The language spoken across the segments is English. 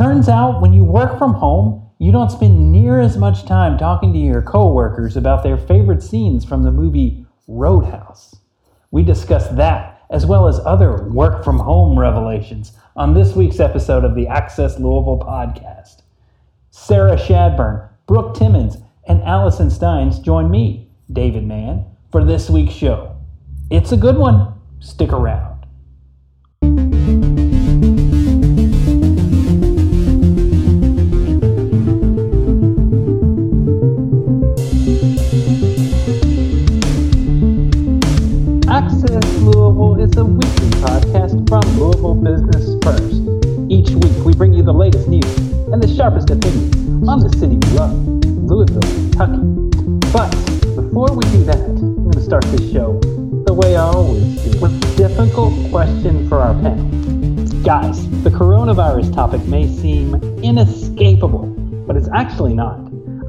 Turns out when you work from home, you don't spend near as much time talking to your coworkers about their favorite scenes from the movie Roadhouse. We discuss that as well as other work from home revelations on this week's episode of the Access Louisville podcast. Sarah Shadburn, Brooke Timmons, and Allison Steins join me, David Mann, for this week's show. It's a good one. Stick around. A weekly podcast from Louisville Business First. Each week, we bring you the latest news and the sharpest opinions on the city we love, Louisville, Kentucky. But before we do that, I'm going to start this show the way I always do with a difficult question for our panel. Guys, the coronavirus topic may seem inescapable, but it's actually not.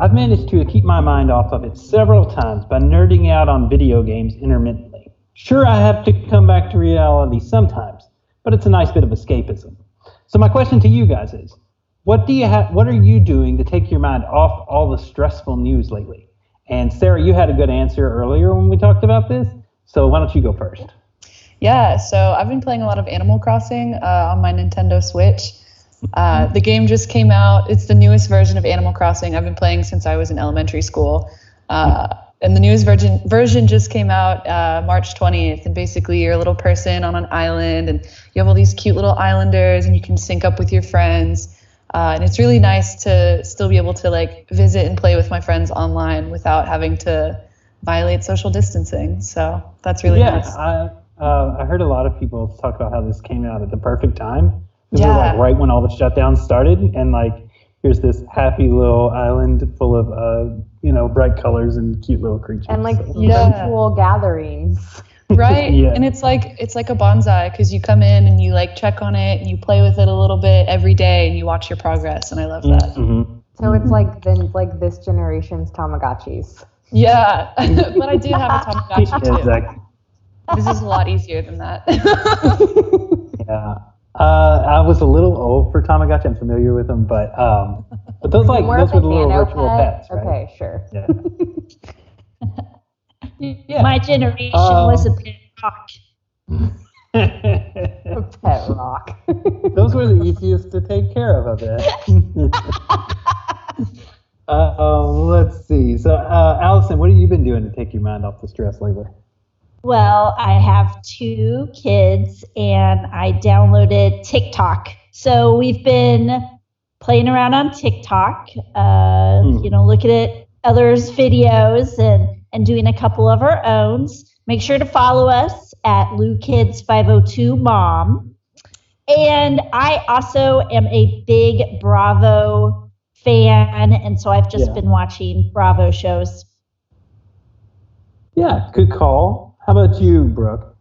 I've managed to keep my mind off of it several times by nerding out on video games intermittently. Sure, I have to come back to reality sometimes, but it's a nice bit of escapism. So my question to you guys is, what do you have? What are you doing to take your mind off all the stressful news lately? And Sarah, you had a good answer earlier when we talked about this. So why don't you go first? Yeah, so I've been playing a lot of Animal Crossing uh, on my Nintendo Switch. Uh, the game just came out. It's the newest version of Animal Crossing. I've been playing since I was in elementary school. Uh, and the newest version version just came out uh, March 20th. And basically, you're a little person on an island, and you have all these cute little islanders, and you can sync up with your friends. Uh, and it's really nice to still be able to like visit and play with my friends online without having to violate social distancing. So that's really yeah, nice. I, uh, I heard a lot of people talk about how this came out at the perfect time. Yeah. like right when all the shutdowns started, and like here's this happy little island full of uh, you know bright colors and cute little creatures. and like Yeah. virtual gatherings. right Yeah. and it's like it's like a bonsai because you come in and you like check on it and you play with it a little bit every day and you watch your progress and i love that Mhm. So it's like the like this generation's Tamagotchis. yeah but i do have a tamagotchi too Exactly. this is a lot easier than that Yeah. Uh, I was a little old for Tamagotchi. I'm familiar with them, but um, but those like those were the little virtual pet? pets, right? Okay, sure. Yeah. yeah My generation Um, was a pet rock. a Pet rock. Those were the easiest to take care of, I bet. uh, um, let's see. So, uh, Allison, what have you been doing to take your mind off the stress lately? Well, I have two kids and I downloaded TikTok. So we've been playing around on TikTok, uh, Hmm. you know, looking at others' videos and, and doing a couple of our own. Make sure to follow us at LouKids502Mom. And I also am a big Bravo fan. And so I've just Yeah. been watching Bravo shows. Yeah, good call. How about you, Brooke?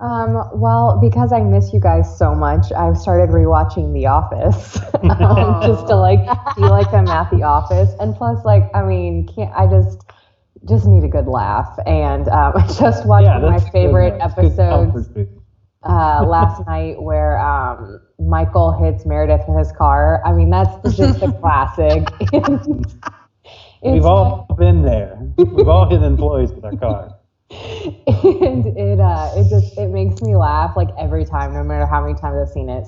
Um, well, because I miss you guys so much, I've started rewatching The Office um, just to like feel like I'm at the office. And plus, like, I mean, can't I just just need a good laugh? And um, I just watched yeah, one of my favorite episodes uh, last night where um, Michael hits Meredith with his car. I mean, that's just a classic. We've all been there. We've all hit employees with our car. And it uh it just it makes me laugh like every time no matter how many times i've seen it.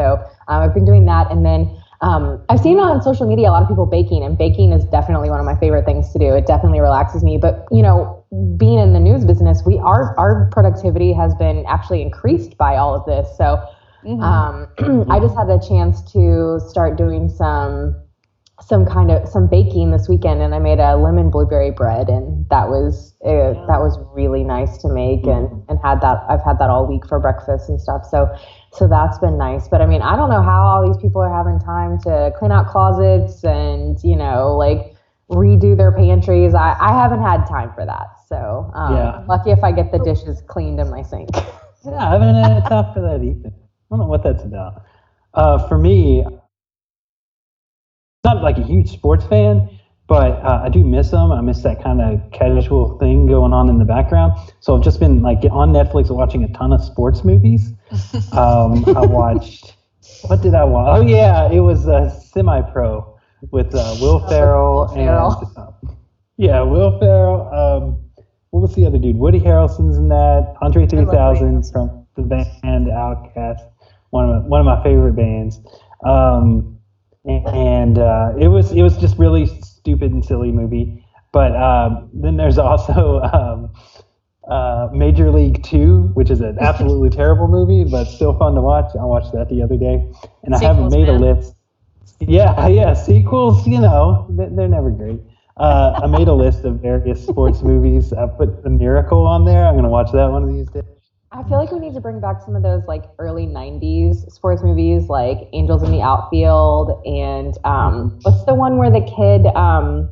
So um, i've been doing that and then um, i've seen on social media a lot of people baking and baking is definitely one of my favorite things to do. It definitely relaxes me but you know being in the news business we our our productivity has been actually increased by all of this. So Mhm. um, I just had a chance to start doing some some kind of some baking this weekend, and I made a lemon blueberry bread, and that was uh, that was really nice to make, and and had that I've had that all week for breakfast and stuff. So so that's been nice. But I mean, I don't know how all these people are having time to clean out closets and you know like redo their pantries. I, I haven't had time for that. So um, Yeah. lucky if I get the dishes cleaned in my sink. Yeah, I haven't had time for that either. I don't know what that's about. Uh, for me, not like a huge sports fan, but uh, I do miss them. I miss that kind of casual thing going on in the background. So I've just been like on Netflix watching a ton of sports movies. Um, I watched what did I watch? Oh yeah, it was uh, semi-pro with uh, Will Ferrell Will Ferrell. and uh, yeah, Will Ferrell. Um, what was the other dude? Woody Harrelson's in that. Andre 3000 from the band OutKast, one of my, one of my favorite bands. Um, and uh, it was it was just really stupid and silly movie. But um, then there's also um, uh, Major League Two, which is an absolutely terrible movie, but still fun to watch. I watched that the other day, and I haven't Sequels, made a list. Yeah, yeah, sequels. You know, they're, they're never great. Uh, I made a list of various sports movies. I put The Miracle on there. I'm gonna watch that one of these days. I feel like we need to bring back some of those like early '90s sports movies, like Angels in the Outfield, and um, what's the one where the kid, um,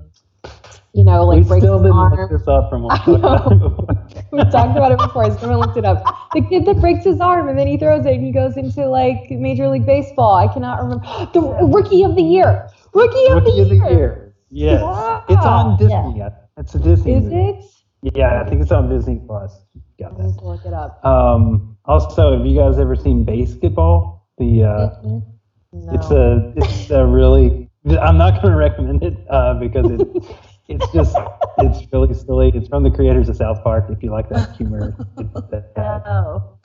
you know, like we breaks still his didn't arm? look this up from I we talked about it before. we talked about it before. Someone looked it up. The kid that breaks his arm and then he throws it and he goes into like Major League Baseball. I cannot remember the Rookie of the Year. Rookie of, Rookie the, of the year. year. Yes, it's on Disney. Yeah. It's a Disney. Is movie. it? Yeah, I think it's on Disney Plus. Got I need to look it up. Um, also, have you guys ever seen BASEketball? The uh, No. it's a it's a really. I'm not going to recommend it uh, because it it's just it's really silly. It's from the creators of South Park. If you like that humor, that. Oh.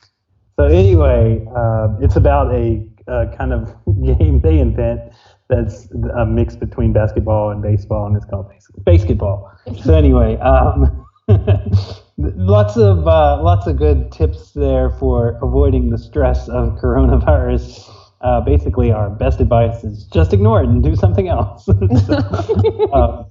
So anyway, uh, it's about a, uh kind of game they invent that's a mix between basketball and baseball, and it's called bas- basketball. So anyway, um, lots of uh, lots of good tips there for avoiding the stress of coronavirus. Uh, basically, our best advice is just ignore it and do something else. So, um,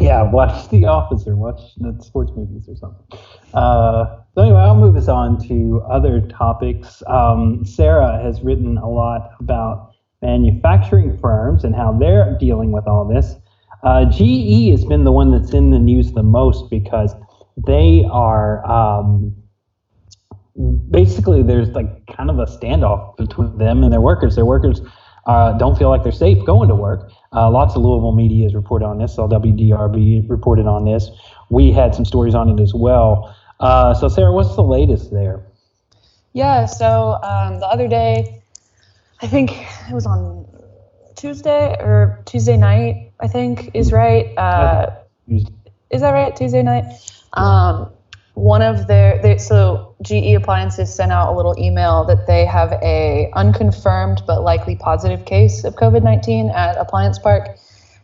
yeah, watch The Office or watch the sports movies or something. Uh, so anyway, I'll move us on to other topics. Um, Sarah has written a lot about manufacturing firms and how they're dealing with all this. Uh, GE has been the one that's in the news the most because they are um, basically there's like kind of a standoff between them and their workers. Their workers uh, don't feel like they're safe going to work. Uh, lots of Louisville media has reported on this. So WDRB reported on this. We had some stories on it as well. Uh, so Sarah, what's the latest there? Yeah, so um, the other day, I think it was on Tuesday or Tuesday night, I think is right. Uh, is that right? Tuesday night? Um, one of their, they, so GE Appliances sent out a little email that they have a unconfirmed but likely positive case of COVID-19 at Appliance Park.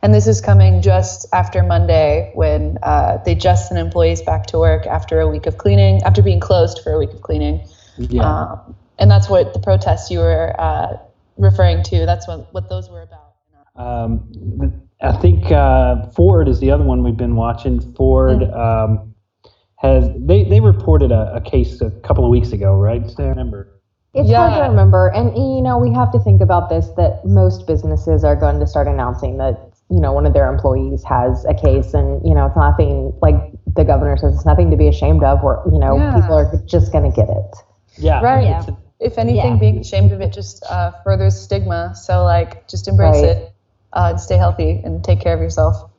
And this is coming just after Monday when uh, they just sent employees back to work after a week of cleaning, after being closed for a week of cleaning. Yeah. Um, and that's what the protests you were uh, referring to. That's what, what those were about. Um, I think uh, Ford is the other one we've been watching. Ford um, has they they reported a, a case a couple of weeks ago, right? Sarah? remember? It's hard to remember, and you know we have to think about this. That most businesses are going to start announcing that you know one of their employees has a case, and you know it's nothing like the governor says it's nothing to be ashamed of. Where you know Yeah. people are just going to get it. Yeah. Right. Yeah. It's- If anything, Yeah. being ashamed of it just uh, furthers stigma. So, like, just embrace Right. it uh, and stay healthy and take care of yourself.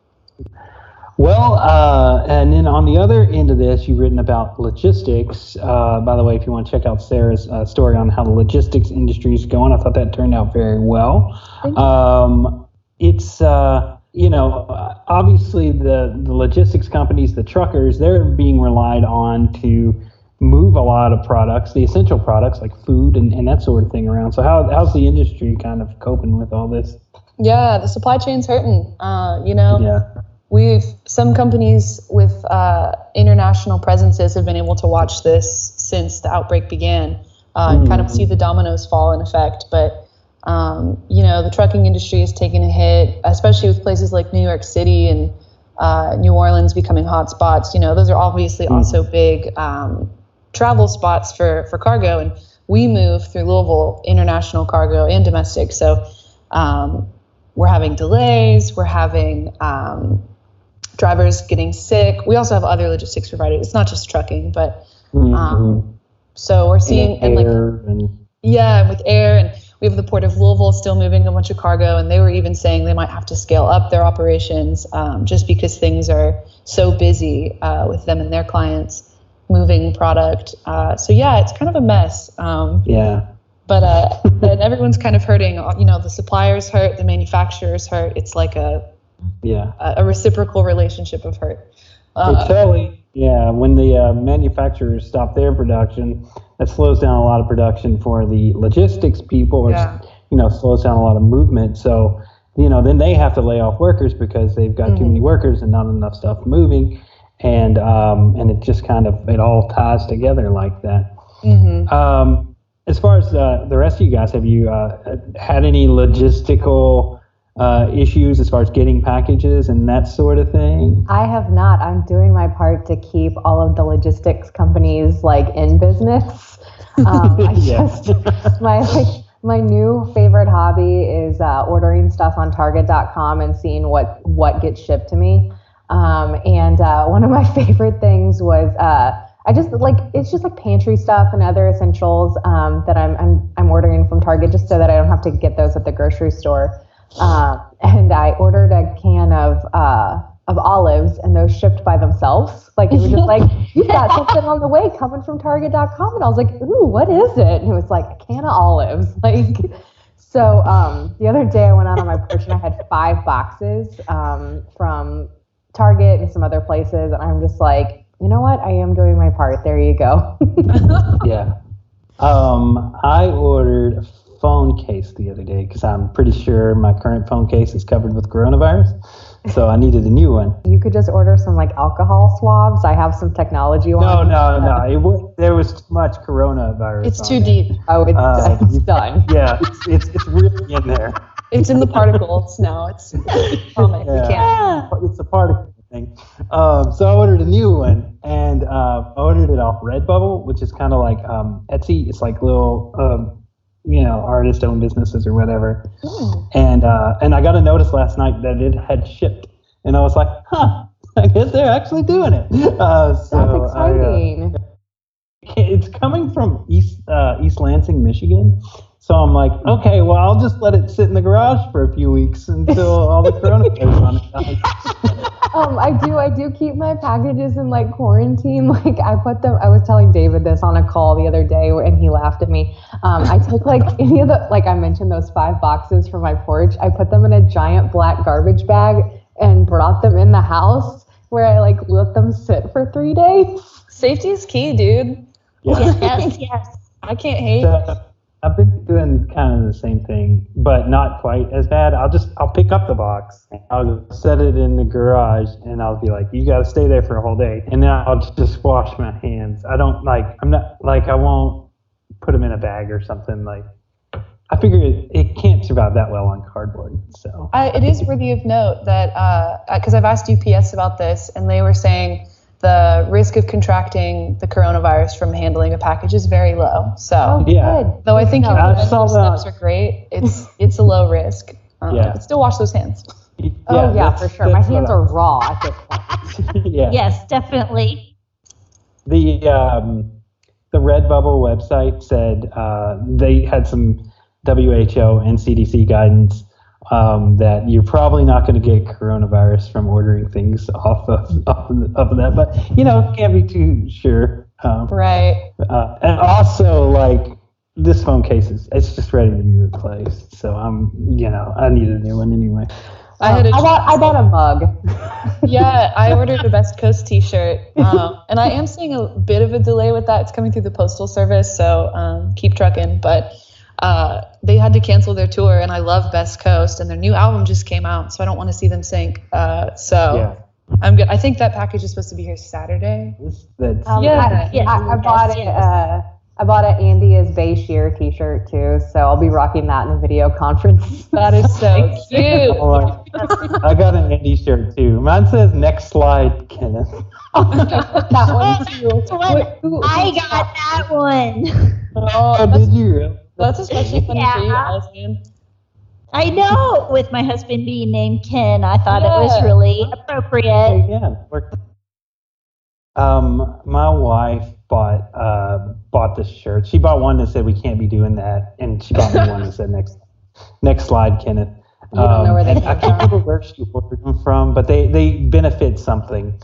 Well, uh, and then on the other end of this, you've written about logistics. Uh, by the way, if you want to check out Sarah's uh, story on how the logistics industry is going, I thought that turned out very well. Um, it's uh, you know obviously the the logistics companies, the truckers, they're being relied on to move a lot of products, the essential products like food and, and that sort of thing around. So how how's the industry kind of coping with all this? Yeah, the supply chain's hurting. Uh, you know, Yeah. we've some companies with uh, international presences have been able to watch this since the outbreak began uh, and kind of see the dominoes fall in effect. But um, you know, the trucking industry is taking a hit, especially with places like New York City and uh, New Orleans becoming hot spots. You know, those are obviously also big um, travel spots for for cargo, and we move through Louisville international cargo and domestic. So um, we're having delays. We're having um, drivers getting sick. We also have other logistics providers. It's not just trucking, but um, so we're seeing and like and yeah, and with air, and we have the Port of Louisville still moving a bunch of cargo, and they were even saying they might have to scale up their operations um, just because things are so busy uh, with them and their clients moving product. Uh, so yeah, it's kind of a mess. Um, yeah. But uh, and everyone's kind of hurting. You know, the suppliers hurt, the manufacturers hurt. It's like a Yeah. a, a reciprocal relationship of hurt. Uh, totally, yeah. When the uh, manufacturers stop their production, that slows down a lot of production for the logistics people, or Yeah. you know, slows down a lot of movement. So, you know, then they have to lay off workers because they've got too Mhm. many workers and not enough stuff moving, and um, and it just kind of it all ties together like that. mhm. Um, as far as uh, the rest of you guys, have you uh, had any logistical uh, issues as far as getting packages and that sort of thing? I have not. I'm doing my part to keep all of the logistics companies like in business. Um, I just my like my new favorite hobby is uh, ordering stuff on Target.com and seeing what what gets shipped to me. Um, and uh, one of my favorite things was uh, I just like it's just like pantry stuff and other essentials um, that I'm, I'm I'm ordering from Target just so that I don't have to get those at the grocery store. Um, and I ordered a can of uh, of olives, and those shipped by themselves. Like it was just like you've got something on the way coming from Target.com, and I was like, ooh, what is it? And it was like a can of olives, like. So um, the other day I went out on my porch and I had five boxes um, from Target and some other places, and I'm just like, you know what? I am doing my part. There you go. yeah. Um, I ordered a phone case the other day because I'm pretty sure my current phone case is covered with coronavirus. So I needed a new one. you could just order some like alcohol swabs. I have some technology No, ones. no, no. It was, there was too much coronavirus. It's on too it. deep. Oh, it's, Uh, it's you- done. Yeah, it's, it's, it's really in there. It's in the particles now. It's comic. Yeah. You can't. It's a particle thing. Um, so I ordered a new one, and uh, I ordered it off Redbubble, which is kind of like um, Etsy. It's like little, um, you know, artist-owned businesses or whatever. And uh, and I got a notice last night that it had shipped, and I was like, huh. I guess they're actually doing it. Uh, so That's I, uh, exciting. it's coming from East uh, East Lansing, Michigan. So I'm like, okay, well, I'll just let it sit in the garage for a few weeks until all the coronavirus on it dies. Um, I do. I do keep my packages in like quarantine. Like I put them. I was telling David this on a call the other day, and he laughed at me. Um, I took like any of the like I mentioned those five boxes for my porch. I put them in a giant black garbage bag and brought them in the house where I like let them sit for three days. Safety is key, dude. Yeah. Yes, yes. I can't hate. I've been doing kind of the same thing, but not quite as bad. I'll just I'll pick up the box, I'll set it in the garage, and I'll be like, "You got to stay there for a whole day," and then I'll just wash my hands. I don't like I'm not like I won't put them in a bag or something like. I figure it, it can't survive that well on cardboard. So I, it is worthy of note that uh, because I've asked UPS about this, and they were saying the risk of contracting the coronavirus from handling a package is very low. So, Yeah. good. though I think No, your I saw steps are great, it's it's a low risk. Um, Yeah. But still wash those hands. Oh yeah, for sure. My hands are raw at this point. Yeah. Yes, definitely. the um, the Redbubble website said uh, they had some WHO and CDC guidance um, that you're probably not going to get coronavirus from ordering things off of, off of, that, but you know can't be too sure. Um, Right. uh, and also like this phone case is it's just ready to be replaced, so I'm you know I need a new one anyway. I had a I bought I bought a mug. yeah, I ordered a Best Coast T-shirt, um, and I am seeing a bit of a delay with that. It's coming through the postal service, so um, keep trucking. But uh, they had to cancel their tour, and I love Best Coast, and their new album just came out, so I don't want to see them sink. Uh, so Yeah, I'm good. I think that package is supposed to be here Saturday. this, that's Um, Yeah. I, Yes, I, I bought yes, it. yes. Uh, I bought an Andy Beshear T-shirt too, so I'll be rocking that in a video conference. That is so cute. I got an Andy shirt too. Mine says "Next slide, Kenneth." that one too. I got that one. Oh, did you? Really? That's especially funny for you, Yeah. Allison. I know. With my husband being named Ken, I thought it was really appropriate. Yeah, worked. Um, my wife bought uh bought this shirt. She bought one that said we can't be doing that, and she bought me one that said next next slide, Kenneth. You don't know where they I can't remember where she ordered them from, but they they benefit something.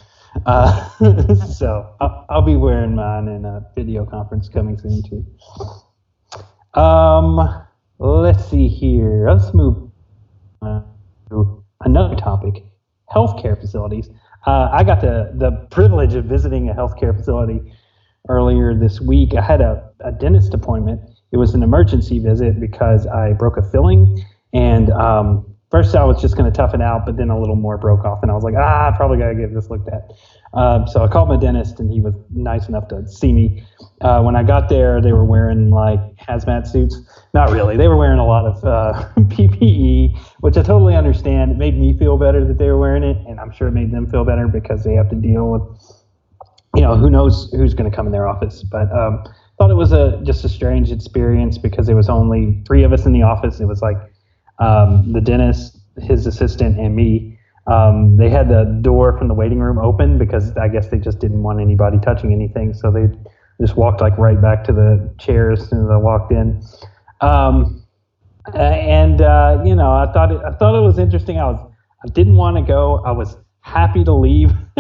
Uh, so I'll, I'll be wearing mine in a video conference coming soon too. Um, let's see here. Let's move to another topic: healthcare facilities. Uh, I got the the privilege of visiting a healthcare facility earlier this week. I had a, a dentist appointment. It was an emergency visit because I broke a filling, and um, first I was just going to tough it out, but then a little more broke off, and I was like, ah, I probably got to get this looked at. Um, so I called my dentist, and he was nice enough to see me. Uh, when I got there, they were wearing like hazmat suits. Not really. They were wearing a lot of uh, PPE, which I totally understand. It made me feel better that they were wearing it, and I'm sure it made them feel better because they have to deal with, you know, who knows who's going to come in their office. But um, thought it was a just a strange experience because there was only three of us in the office. It was like um, the dentist, his assistant, and me. Um, they had the door from the waiting room open because I guess they just didn't want anybody touching anything. So they just walked like right back to the chairs as soon as I walked in. Um, and uh, you know, I thought it, I thought it was interesting. I was I didn't want to go. I was happy to leave.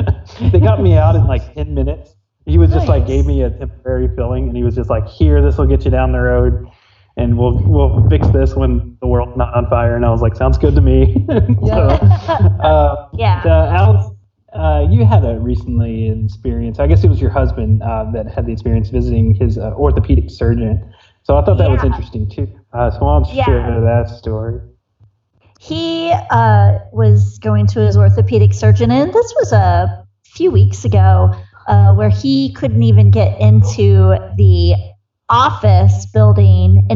they got me out in like ten minutes. He was just like gave me a temporary filling, and he was just like, "Here, this will get you down the road." And we'll we'll fix this when the world's not on fire. And I was like, sounds good to me. so, uh, Yeah. uh, Alex, uh, you had a recently experience. I guess it was your husband uh, that had the experience visiting his uh, orthopedic surgeon. So I thought that was interesting too. Uh, so why don't you Yeah. share that story? He uh, was going to his orthopedic surgeon, and this was a few weeks ago, uh, where he couldn't even get into the office building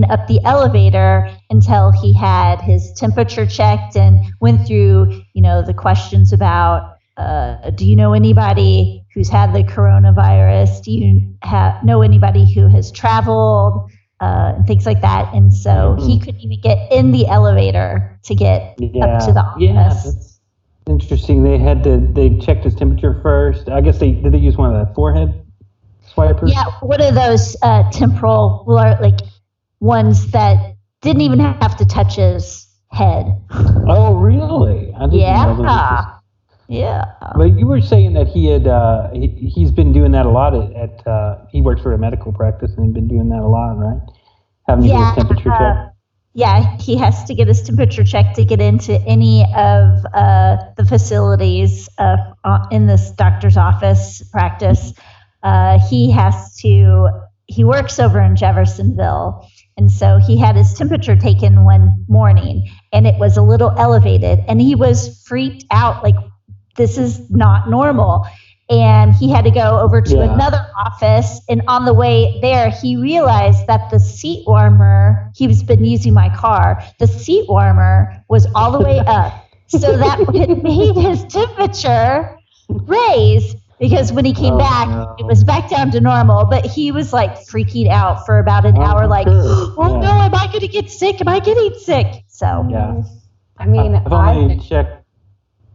and up the elevator until he had his temperature checked and went through, you know, the questions about, uh, do you know anybody who's had the coronavirus? Do you have, know anybody who has traveled? Uh, and things like that. And so he couldn't even get in the elevator to get Yeah, up to the office. yeah, that's interesting. They had to they checked his temperature first. I guess they did they use one of the forehead swipers. Yeah, one of those uh, temporal, like ones that didn't even have to touch his head. Oh, really? I didn't know Yeah, yeah. But you were saying that he had uh, he, he's been doing that a lot at, at uh, he works for a medical practice and he'd been doing that a lot, right? Having to Yeah, get his temperature uh, checked. Yeah, he has to get his temperature checked to get into any of uh, the facilities uh, in this doctor's office practice. Uh, he has to, he works over in Jeffersonville. And so he had his temperature taken one morning and it was a little elevated and he was freaked out like, this is not normal. And he had to go over to Yeah. another office. And on the way there, he realized that the seat warmer, he's been using my car, the seat warmer was all the way up. So that it made his temperature raise because when he came Oh, back, no. it was back down to normal. But he was like freaking out for about an Oh, hour, like, oh Yeah. no, am I going to get sick? Am I getting sick? So, Yeah. I mean, I've I've only been, checked.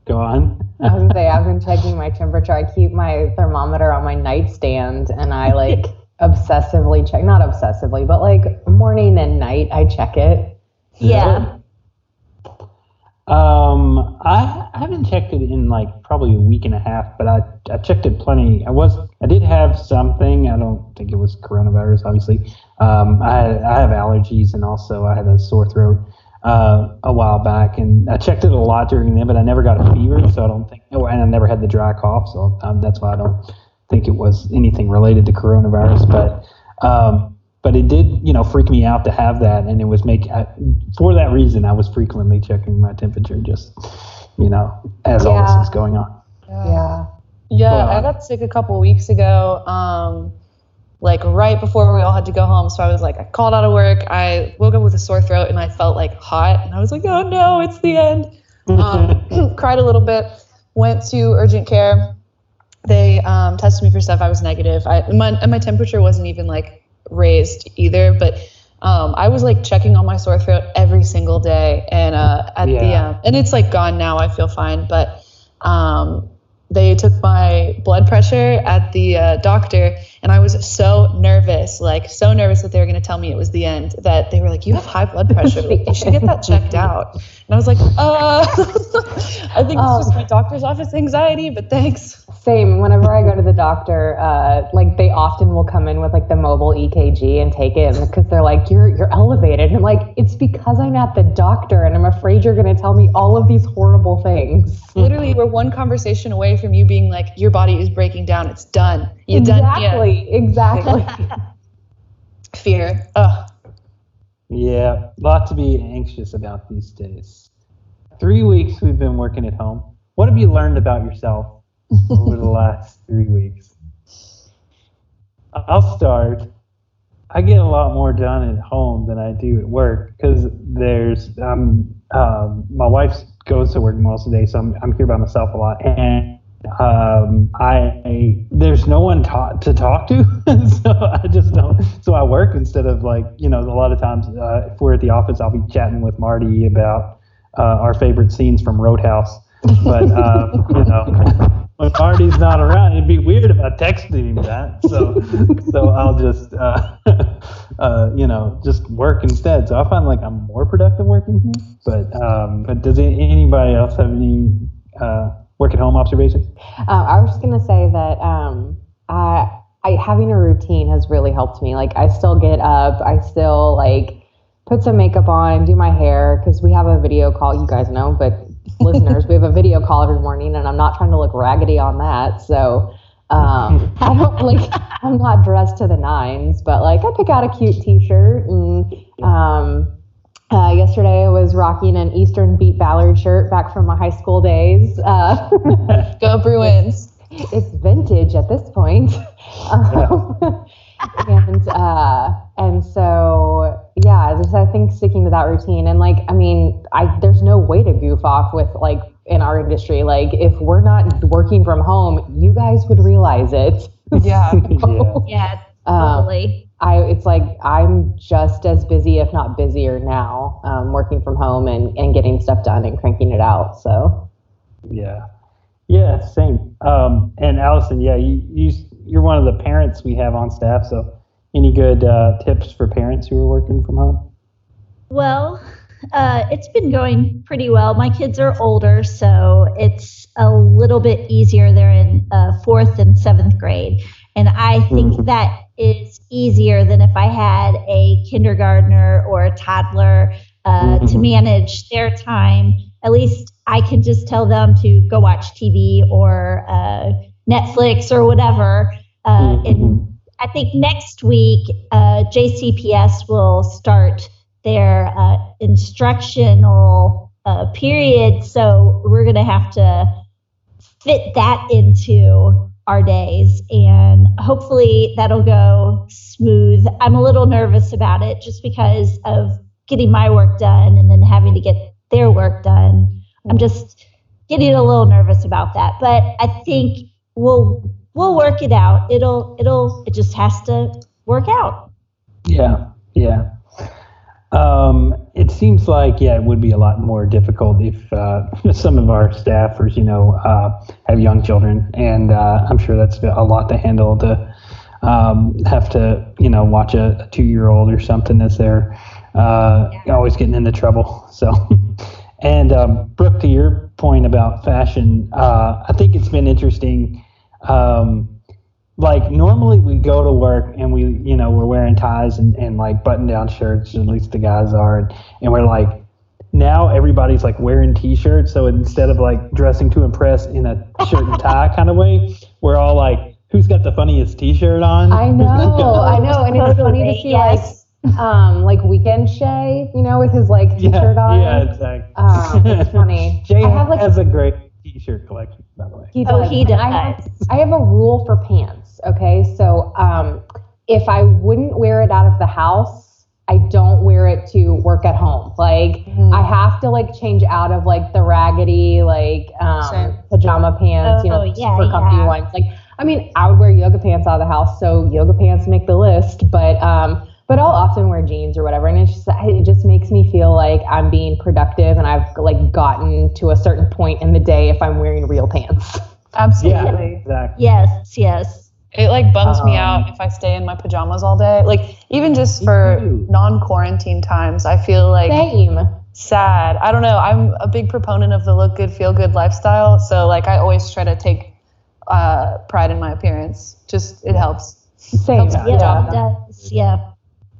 Go on. I was gonna say I've been checking my temperature. I keep my thermometer on my nightstand, and I like obsessively check. Not obsessively, but like morning and night, I check it. yeah. Um, I, I haven't checked it in like probably a week and a half, but I, I checked it plenty. I was I did have something. I don't think it was coronavirus, obviously. Um, I I have allergies and also I had a sore throat uh, a while back, and I checked it a lot during then, but I never got a fever, so I don't think. Oh, and I never had the dry cough, so um, that's why I don't think it was anything related to coronavirus. But um, but it did, you know, freak me out to have that, and it was make I, for that reason I was frequently checking my temperature, just you know, as all this is going on. Yeah. Yeah, Well, I got sick a couple weeks ago. Um, like right before we all had to go home. So I was like, I called out of work. I woke up with a sore throat and I felt like hot. And I was like, oh no, it's the end. Um, cried a little bit. Went to urgent care. They um, tested me for stuff. I was negative. I my and my temperature wasn't even like raised either. But um, I was like checking on my sore throat every single day. And uh, at the uh, and it's like gone now. I feel fine. But um, they took my blood pressure at the uh, doctor and i was so nervous like so nervous that they were going to tell me it was the end that they were like you have high blood pressure like, you should get that checked out and i was like uh i think Oh. it's just my doctor's office anxiety but thanks Same. Whenever I go to the doctor, uh, like they often will come in with like the mobile EKG and take it because they're like, "You're you're elevated." And I'm like, "It's because I'm at the doctor and I'm afraid you're going to tell me all of these horrible things." Literally, we're one conversation away from you being like, "Your body is breaking down. It's done. You're exactly. done." Exactly. Fear. Ugh. Yeah, a lot to be anxious about these days. Three weeks we've been working at home. What have you learned about yourself over the last three weeks? I'll start. I get a lot more done at home than I do at work because there's um, um, my wife goes to work most of the day, so I'm, I'm here by myself a lot, and um, I there's no one ta- to talk to, so I just don't. So I work instead of like you know a lot of times uh, if we're at the office, I'll be chatting with Marty about uh, our favorite scenes from Roadhouse, but um, you know when Marty's not around, it'd be weird if I texted him that. So, so I'll just, uh, uh, you know, just work instead. So I find like I'm more productive working here. But, um, but does anybody else have any uh, work at home observations? Uh, I was just gonna say that um, I, I having a routine has really helped me. Like I still get up, I still like put some makeup on, do my hair because we have a video call. You guys know, but listeners, we have a video call every morning, and I'm not trying to look raggedy on that. So um, I don't like I'm not dressed to the nines, but like I pick out a cute T-shirt, and um, uh, yesterday I was rocking an Eastern Beat Ballard shirt back from my high school days. Uh, Go Bruins. it's vintage at this point. Um, and uh, and so yeah, just I think sticking to that routine and like I mean, I there's no way to goof off with like in our industry. Like if we're not working from home, you guys would realize it. Yeah. yeah. Yeah, Um, totally. I it's like I'm just as busy, if not busier now, um, working from home and, and getting stuff done and cranking it out. So Yeah. Yeah, same. Um, and Allison, yeah, you, you, you're one of the parents we have on staff. So any good uh, tips for parents who are working from home? Well, uh, it's been going pretty well. My kids are older, so it's a little bit easier. They're in uh, fourth and seventh grade. And I think Mhm. that is easier than if I had a kindergartner or a toddler uh, to Mhm. manage their time. At least I can just tell them to go watch TV or uh, Netflix or whatever. Uh, Mhm. And I think next week, uh, JCPS will start their uh, instructional uh, period. So we're going to have to fit that into our days. And hopefully that'll go smooth. I'm a little nervous about it just because of getting my work done and then having to get their work done. I'm just getting a little nervous about that. But I think we'll we'll work it out. It'll it'll it just has to work out. Yeah, yeah. Um, it seems like yeah, it would be a lot more difficult if uh, some of our staffers, you know, uh, have young children, and uh, I'm sure that's a lot to handle to um, have to, you know, watch a, a two-year-old or something as they're uh, always getting into trouble. So, and um, Brooke, to your point about fashion, uh, I think it's been interesting. Um, like normally we go to work and we you know we're wearing ties and, and like button down shirts at least the guys are and, and we're like now everybody's like wearing t-shirts so instead of like dressing to impress in a shirt and tie kind of way we're all like who's got the funniest t-shirt on I know, I know, and it's funny to see yes. like um like Weekend Shay, you know, with his like yeah, t-shirt on. yeah exactly Um, it's funny. jay I have like has a great t-shirt collection by the way He Oh, does. he And I have, does. I have a rule for pants. Okay, so um, if I wouldn't wear it out of the house, I don't wear it to work at home. Like I have to like change out of like the raggedy like um, Same. pajama pants, you know, Oh, yeah, super comfy yeah. ones. Like I mean, I would wear yoga pants out of the house, so yoga pants make the list. But um, but I'll often wear jeans or whatever, and it's just it just makes me feel like I'm being productive, and I've like gotten to a certain point in the day if I'm wearing real pants. Absolutely. yeah exactly Yes, yes. It like bums me Um, out if I stay in my pajamas all day. Like even just for non-quarantine times, I feel like Same. sad. I don't know. I'm a big proponent of the look good, feel good lifestyle. So like I always try to take uh, pride in my appearance. Just it helps. Same. Helps Yeah, it does. Yeah.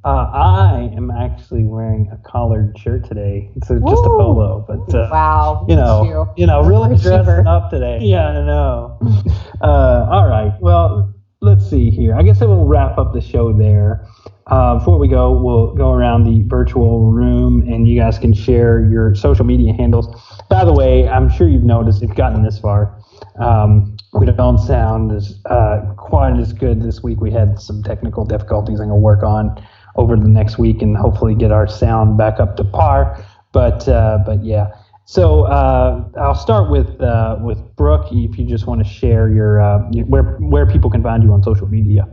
Uh, I am actually wearing a collared shirt today. It's a, just a polo, but uh, Wow. you know, you know, really dressing up today. Yeah, I know. uh, all right. Well, let's see here. I guess I will wrap up the show there. Uh, before we go, we'll go around the virtual room, and you guys can share your social media handles. By the way, I'm sure you've noticed if you've gotten this far. Um, we don't sound as uh, quite as good this week. We had some technical difficulties I'm going to work on over the next week and hopefully get our sound back up to par. But uh, but yeah. So uh, I'll start with uh, with Brooke. If you just want to share your, uh, where where people can find you on social media.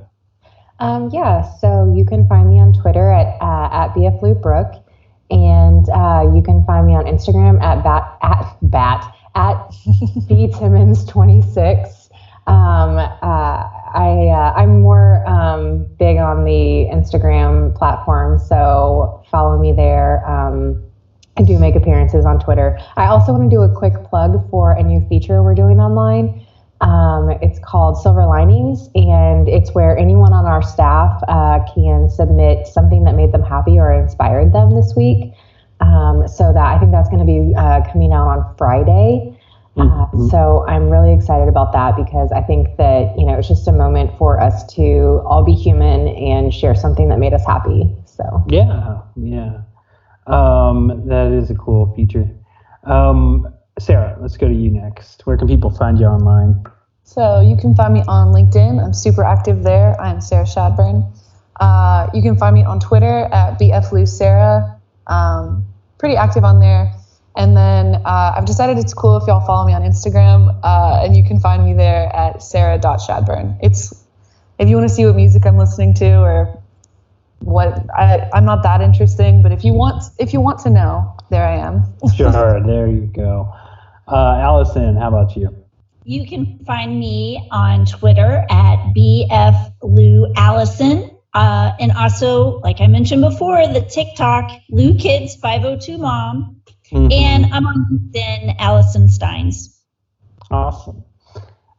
Um, yeah, so you can find me on Twitter at uh, at bfloopbrook, and uh, you can find me on Instagram at bat at bat at btimmons26. Um, uh, I uh, I'm more um, big on the Instagram platform, so follow me there. Um, I do make appearances on Twitter. I also want to do a quick plug for a new feature we're doing online. Um, it's called Silver Linings, and it's where anyone on our staff uh, can submit something that made them happy or inspired them this week. Um, so that I think that's going to be uh, coming out on Friday. Uh, so I'm really excited about that because I think that you know it's just a moment for us to all be human and share something that made us happy. So Yeah, yeah. Um, that is a cool feature. Um, Sarah, let's go to you next. Where can people find you online? So you can find me on LinkedIn. I'm super active there. I'm Sarah Shadburn. Uh, you can find me on Twitter at bflousarah. Um, pretty active on there. And then uh, I've decided it's cool if y'all follow me on Instagram, uh, and you can find me there at sarah.shadburn. It's if you want to see what music I'm listening to or what I, I'm not that interesting, but if you want if you want to know, there I am. Sure, there you go. Uh, Allison, how about you? You can find me on Twitter at bflouallison. Uh, and also, like I mentioned before, the TikTok Lou Kids 502 Mom. Mhm. And I'm on LinkedIn, Allison Steins. Awesome.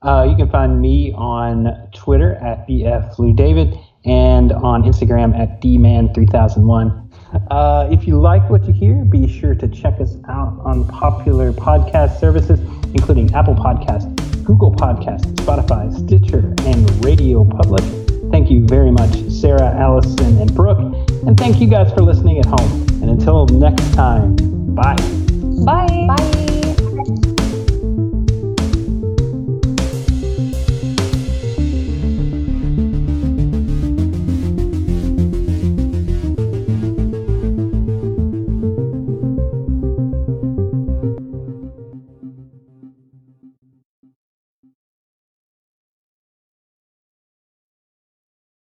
Uh, you can find me on Twitter at bfloudavid and on Instagram at dman3001. Uh, if you like what you hear, be sure to check us out on popular podcast services, including Apple Podcasts, Google Podcasts, Spotify, Stitcher, and Radio Public. Thank you very much, Sarah, Allison, and Brooke. And thank you guys for listening at home. And until next time, bye. Bye. bye.